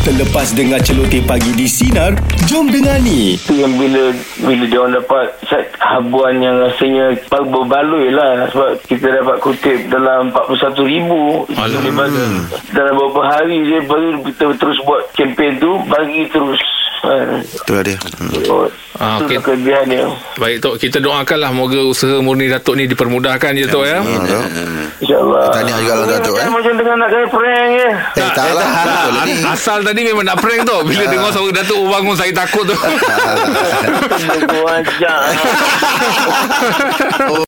Terlepas dengar celoteh pagi di Sinar, jom dengar ni. Itu yang bila bila dia orang dapat set habuan yang rasanya berbaloi lah sebab kita dapat kutip dalam 41 ribu Alah. dalam beberapa hari je baru kita terus buat kempen tu bagi terus ha. Itu lah dia. Hmm. Ah, lah kelebihan dia Baik Tok Kita doakanlah Moga usaha murni Datuk ni Dipermudahkan je Tok ya insyaAllah Tahniah juga lah, Datuk, eh. macam tengah nak kaya prank je Eh, tak lah. Betul lah ni. Asal tadi memang nak prank Tok Bila dengar suara Datuk bangun Saya takut tu Tunggu ajak